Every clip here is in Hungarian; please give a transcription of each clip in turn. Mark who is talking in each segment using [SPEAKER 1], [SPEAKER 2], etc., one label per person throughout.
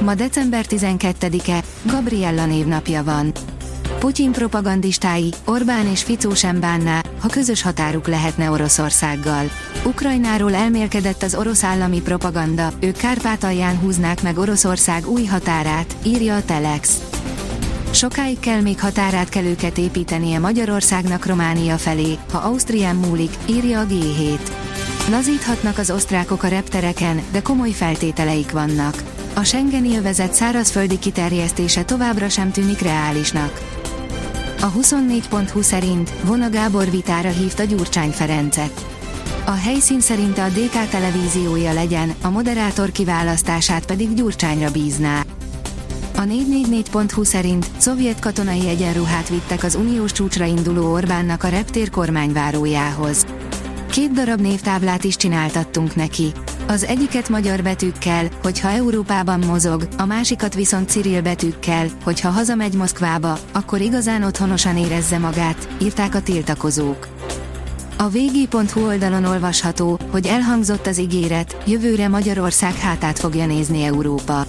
[SPEAKER 1] Ma december 12-e, Gabriella névnapja van. Putyin propagandistái, Orbán és Ficó sem bánná, ha közös határuk lehetne Oroszországgal. Ukrajnáról elmélkedett az orosz állami propaganda, ők Kárpátalján húznák meg Oroszország új határát, írja a Telex. Sokáig kell még határátkelőket építenie Magyarországnak Románia felé, ha Ausztrián múlik, írja a G7. Lazíthatnak az osztrákok a reptereken, de komoly feltételeik vannak. A Schengeni övezet szárazföldi kiterjesztése továbbra sem tűnik reálisnak. A 24.20 szerint Vona Gábor vitára hívta Gyurcsány Ferencet. A helyszín szerint a DK televíziója legyen, a moderátor kiválasztását pedig Gyurcsányra bízná. A 444.hu szerint szovjet katonai egyenruhát vittek az uniós csúcsra induló Orbánnak a reptér kormányvárójához. Két darab névtáblát is csináltattunk neki. Az egyiket magyar betűkkel, hogyha Európában mozog, a másikat viszont Cyril betűkkel, hogyha hazamegy Moszkvába, akkor igazán otthonosan érezze magát, írták a tiltakozók. A vg.hu oldalon olvasható, hogy elhangzott az ígéret, jövőre Magyarország hátát fogja nézni Európa.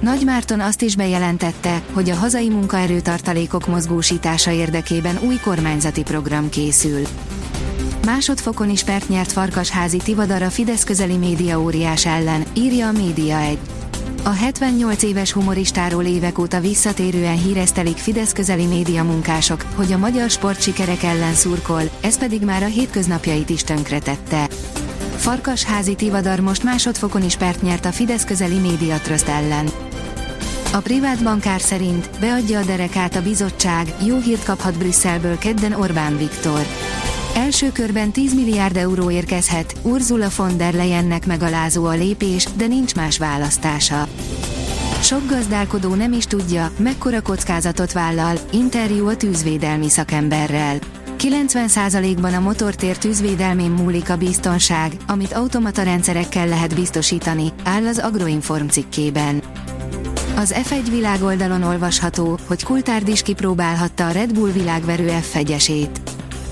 [SPEAKER 1] Nagy Márton azt is bejelentette, hogy a hazai munkaerőtartalékok mozgósítása érdekében új kormányzati program készül. Másodfokon is pert nyert Farkasházi Tivadar a Fidesz közeli média óriás ellen, írja a Média 1. A 78 éves humoristáról évek óta visszatérően híreztelik Fidesz közeli média munkások, hogy a magyar sportsikerek ellen szurkol, ez pedig már a hétköznapjait is tönkretette. Farkasházi Tivadar most másodfokon is pert nyert a Fidesz közeli média tröszt ellen. A privát bankár szerint beadja a derekát a bizottság, jó hírt kaphat Brüsszelből kedden Orbán Viktor. Első körben 10 milliárd euró érkezhet, Ursula von der Leyennek megalázó a lépés, de nincs más választása. Sok gazdálkodó nem is tudja, mekkora kockázatot vállal, interjú a tűzvédelmi szakemberrel. 90%-ban a motortér tűzvédelmén múlik a biztonság, amit automata rendszerekkel lehet biztosítani, áll az Agroinform cikkében. Az F1 világoldalon olvasható, hogy Kultárd is kipróbálhatta a Red Bull világverő F1-esét.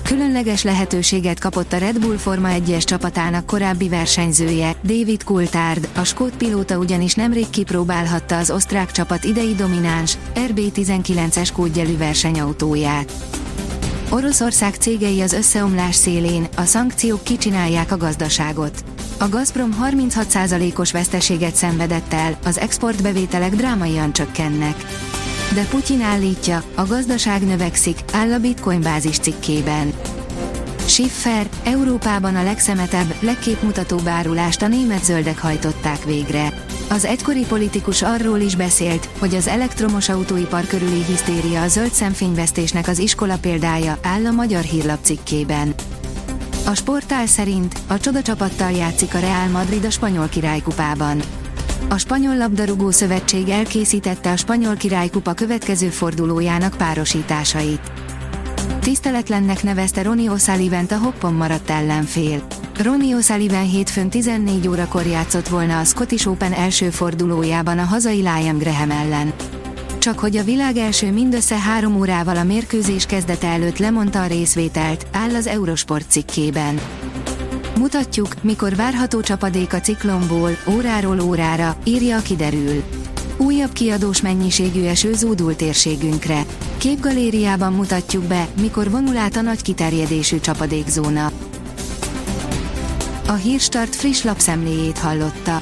[SPEAKER 1] Különleges lehetőséget kapott a Red Bull Forma 1-es csapatának korábbi versenyzője, David Coulthard, a skót pilóta ugyanis nemrég kipróbálhatta az osztrák csapat idei domináns, RB19-es kódjelű versenyautóját. Oroszország cégei az összeomlás szélén, a szankciók kicsinálják a gazdaságot. A Gazprom 36%-os veszteséget szenvedett el, az exportbevételek drámaian csökkennek. De Putyin állítja, a gazdaság növekszik, áll a Bitcoin bázis cikkében. Schiffer, Európában a legszemetebb, legképmutatóbb árulást a német zöldek hajtották végre. Az egykori politikus arról is beszélt, hogy az elektromos autóipar körüli hisztéria a zöld szemfényvesztésnek az iskola példája, áll a magyar hírlap cikkében. A sportál szerint a csoda csapattal játszik a Real Madrid a spanyol királykupában. A Spanyol Labdarúgó Szövetség elkészítette a Spanyol Királykupa következő fordulójának párosításait. Tiszteletlennek nevezte Ronnie osullivan a hoppon maradt ellenfél. Ronnie O'Sullivan hétfőn 14 órakor játszott volna a Scottish Open első fordulójában a hazai Liam Graham ellen. Csak hogy a világ első mindössze három órával a mérkőzés kezdete előtt lemondta a részvételt, áll az Eurosport cikkében. Mutatjuk, mikor várható csapadék a ciklomból, óráról órára, írja a kiderül. Újabb kiadós mennyiségű eső zúdul térségünkre. Képgalériában mutatjuk be, mikor vonul át a nagy kiterjedésű csapadékzóna. A Hírstart friss lapszemléjét hallotta.